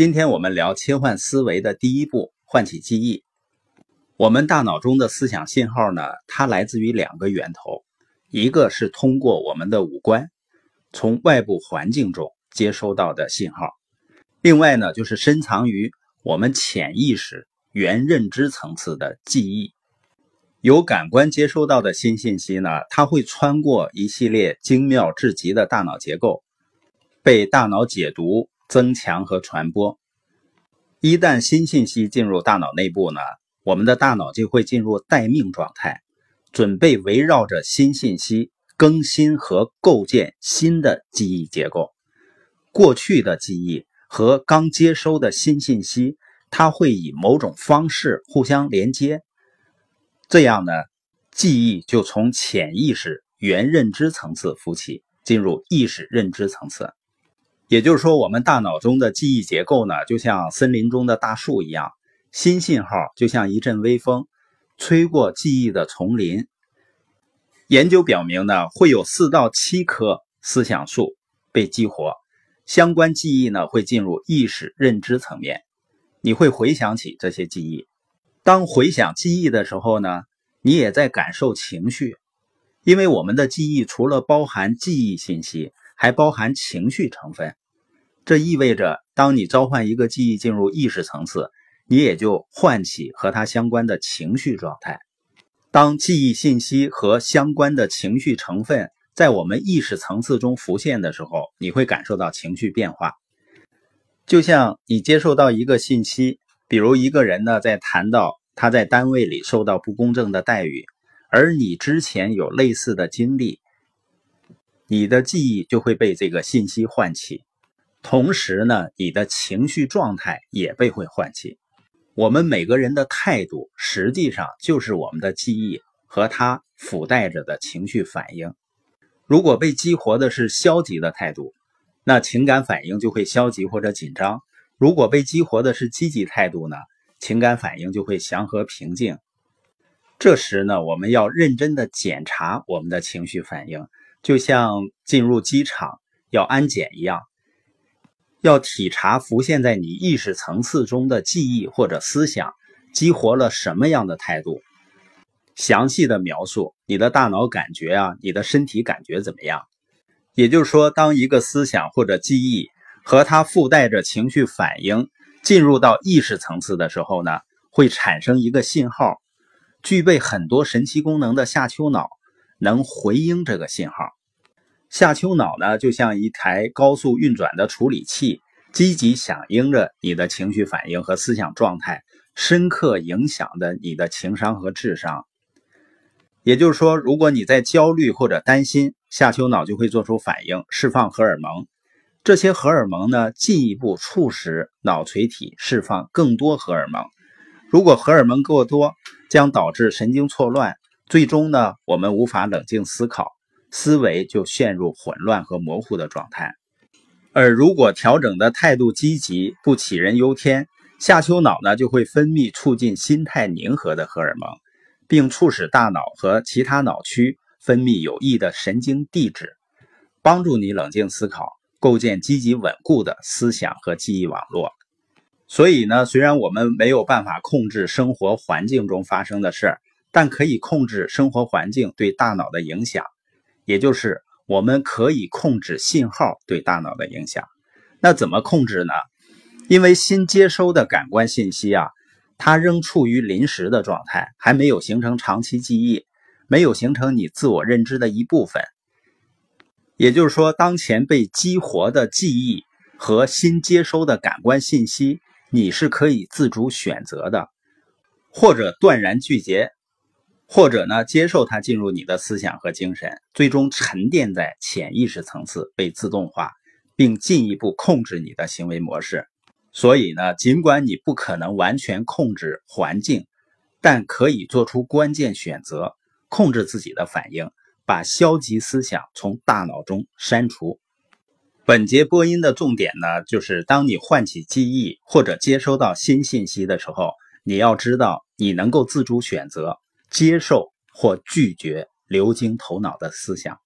今天我们聊切换思维的第一步，唤起记忆。我们大脑中的思想信号呢，它来自于两个源头，一个是通过我们的五官，从外部环境中接收到的信号；另外呢，就是深藏于我们潜意识原认知层次的记忆。由感官接收到的新信息呢，它会穿过一系列精妙至极的大脑结构，被大脑解读。增强和传播。一旦新信息进入大脑内部呢，我们的大脑就会进入待命状态，准备围绕着新信息更新和构建新的记忆结构。过去的记忆和刚接收的新信息，它会以某种方式互相连接，这样呢，记忆就从潜意识原认知层次浮起，进入意识认知层次。也就是说，我们大脑中的记忆结构呢，就像森林中的大树一样，新信号就像一阵微风，吹过记忆的丛林。研究表明呢，会有四到七棵思想树被激活，相关记忆呢会进入意识认知层面，你会回想起这些记忆。当回想记忆的时候呢，你也在感受情绪，因为我们的记忆除了包含记忆信息，还包含情绪成分。这意味着，当你召唤一个记忆进入意识层次，你也就唤起和它相关的情绪状态。当记忆信息和相关的情绪成分在我们意识层次中浮现的时候，你会感受到情绪变化。就像你接受到一个信息，比如一个人呢在谈到他在单位里受到不公正的待遇，而你之前有类似的经历，你的记忆就会被这个信息唤起。同时呢，你的情绪状态也被会唤起。我们每个人的态度，实际上就是我们的记忆和它附带着的情绪反应。如果被激活的是消极的态度，那情感反应就会消极或者紧张；如果被激活的是积极态度呢，情感反应就会祥和平静。这时呢，我们要认真的检查我们的情绪反应，就像进入机场要安检一样。要体察浮现在你意识层次中的记忆或者思想，激活了什么样的态度？详细的描述你的大脑感觉啊，你的身体感觉怎么样？也就是说，当一个思想或者记忆和它附带着情绪反应进入到意识层次的时候呢，会产生一个信号。具备很多神奇功能的下丘脑能回应这个信号。下丘脑呢，就像一台高速运转的处理器，积极响应着你的情绪反应和思想状态，深刻影响着你的情商和智商。也就是说，如果你在焦虑或者担心，下丘脑就会做出反应，释放荷尔蒙。这些荷尔蒙呢，进一步促使脑垂体释放更多荷尔蒙。如果荷尔蒙过多，将导致神经错乱，最终呢，我们无法冷静思考。思维就陷入混乱和模糊的状态，而如果调整的态度积极，不杞人忧天，下丘脑呢就会分泌促进心态宁和的荷尔蒙，并促使大脑和其他脑区分泌有益的神经递质，帮助你冷静思考，构建积极稳固的思想和记忆网络。所以呢，虽然我们没有办法控制生活环境中发生的事儿但可以控制生活环境对大脑的影响。也就是我们可以控制信号对大脑的影响，那怎么控制呢？因为新接收的感官信息啊，它仍处于临时的状态，还没有形成长期记忆，没有形成你自我认知的一部分。也就是说，当前被激活的记忆和新接收的感官信息，你是可以自主选择的，或者断然拒绝。或者呢，接受它进入你的思想和精神，最终沉淀在潜意识层次，被自动化，并进一步控制你的行为模式。所以呢，尽管你不可能完全控制环境，但可以做出关键选择，控制自己的反应，把消极思想从大脑中删除。本节播音的重点呢，就是当你唤起记忆或者接收到新信息的时候，你要知道，你能够自主选择。接受或拒绝流经头脑的思想。